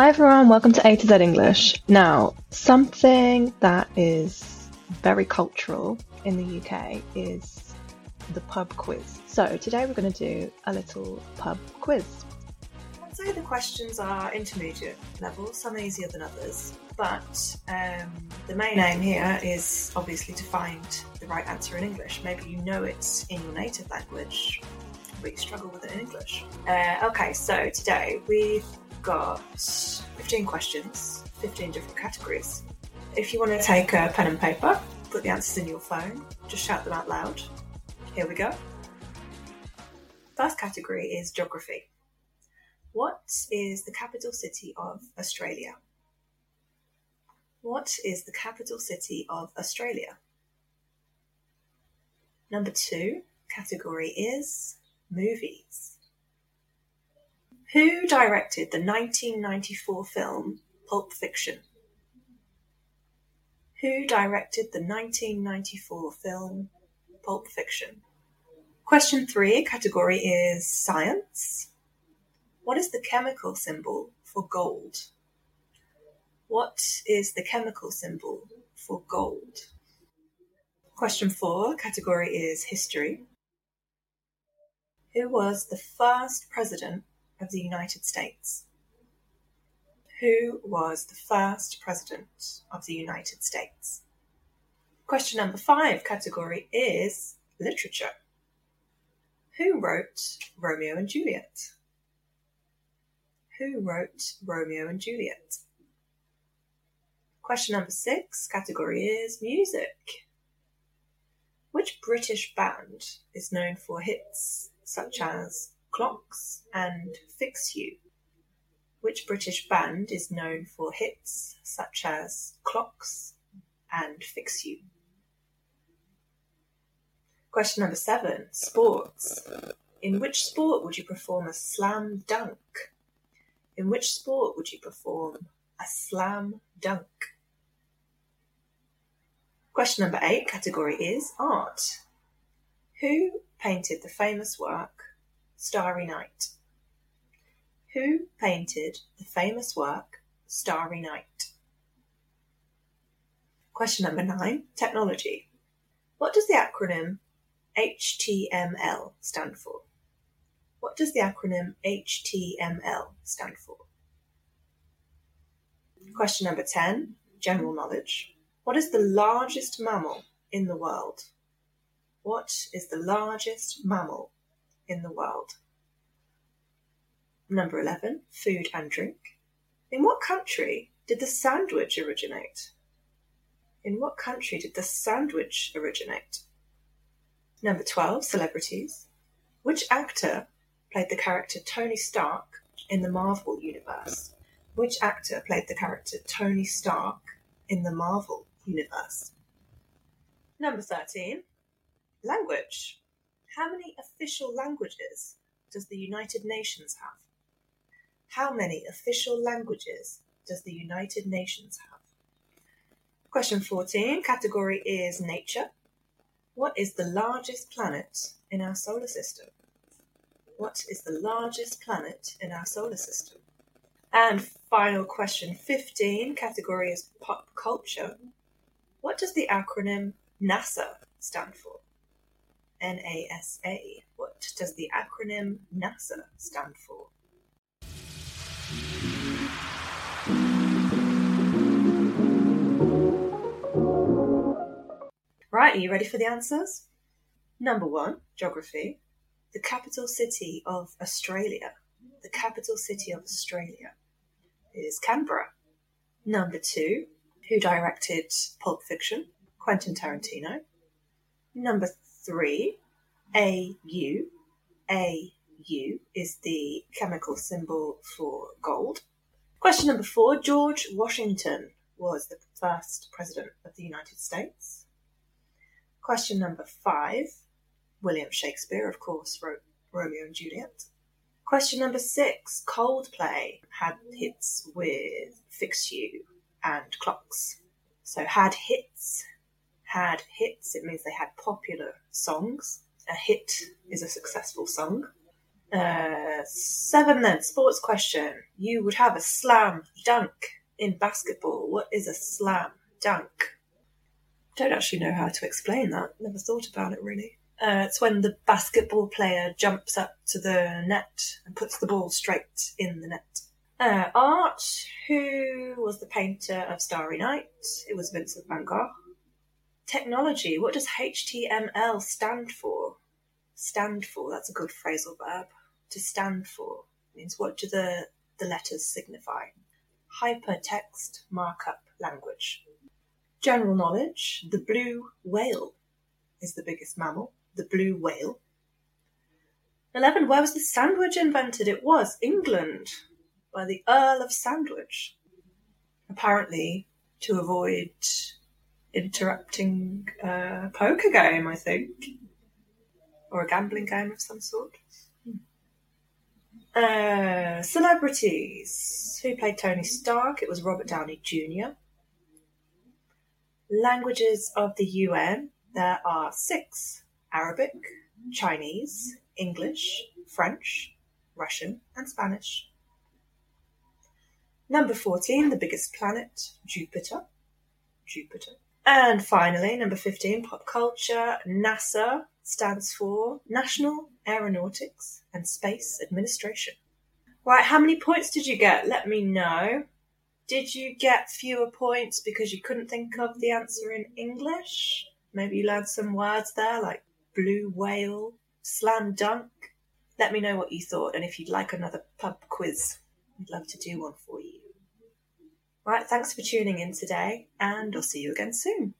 Hi everyone, welcome to A to Z English. Now, something that is very cultural in the UK is the pub quiz. So, today we're going to do a little pub quiz. I'd say the questions are intermediate level, some easier than others, but um, the main aim here is obviously to find the right answer in English. Maybe you know it in your native language, but you struggle with it in English. Uh, okay, so today we've got 15 questions, 15 different categories. If you want to take a pen and paper, put the answers in your phone, just shout them out loud. Here we go. First category is geography. What is the capital city of Australia? What is the capital city of Australia? Number two category is movies. Who directed the 1994 film Pulp Fiction? Who directed the 1994 film Pulp Fiction? Question three, category is science. What is the chemical symbol for gold? What is the chemical symbol for gold? Question four, category is history. Who was the first president of the United States? Who was the first president of the United States? Question number five category is literature. Who wrote Romeo and Juliet? Who wrote Romeo and Juliet? Question number six category is music. Which British band is known for hits such as Clocks and Fix You. Which British band is known for hits such as Clocks and Fix You? Question number seven Sports. In which sport would you perform a slam dunk? In which sport would you perform a slam dunk? Question number eight category is art. Who painted the famous work Starry Night. Who painted the famous work Starry Night? Question number nine Technology. What does the acronym HTML stand for? What does the acronym HTML stand for? Question number 10 General knowledge. What is the largest mammal in the world? What is the largest mammal in the world. Number 11, food and drink. In what country did the sandwich originate? In what country did the sandwich originate? Number 12, celebrities. Which actor played the character Tony Stark in the Marvel Universe? Which actor played the character Tony Stark in the Marvel Universe? Number 13, language. How many official languages does the United Nations have? How many official languages does the United Nations have? Question 14, category is nature. What is the largest planet in our solar system? What is the largest planet in our solar system? And final question 15, category is pop culture. What does the acronym NASA stand for? NASA. What does the acronym NASA stand for? Right, are you ready for the answers? Number one, geography. The capital city of Australia. The capital city of Australia is Canberra. Number two, who directed Pulp Fiction? Quentin Tarantino. Number three, AU. AU is the chemical symbol for gold. Question number four George Washington was the first president of the United States. Question number five William Shakespeare, of course, wrote Romeo and Juliet. Question number six Coldplay had hits with Fix You and Clocks. So had hits had hits, it means they had popular songs. A hit is a successful song. Uh, seven then, sports question. You would have a slam dunk in basketball. What is a slam dunk? Don't actually know how to explain that. Never thought about it really. Uh, it's when the basketball player jumps up to the net and puts the ball straight in the net. Uh, art. Who was the painter of Starry Night? It was Vincent van Gogh. Technology. What does HTML stand for? Stand for. That's a good phrasal verb. To stand for means what do the, the letters signify? Hypertext markup language. General knowledge. The blue whale is the biggest mammal. The blue whale. 11. Where was the sandwich invented? It was England by the Earl of Sandwich. Apparently, to avoid interrupting a poker game, I think, or a gambling game of some sort. Uh, celebrities. Who played Tony Stark? It was Robert Downey Jr. Languages of the UN. There are six Arabic, Chinese, English, French, Russian, and Spanish. Number 14, the biggest planet, Jupiter. Jupiter. And finally, number 15, pop culture, NASA stands for National Aeronautics and Space Administration. Right, how many points did you get? Let me know. Did you get fewer points because you couldn't think of the answer in English? Maybe you learned some words there like blue whale, slam dunk. Let me know what you thought and if you'd like another pub quiz. I'd love to do one for you. Right, thanks for tuning in today, and I'll see you again soon.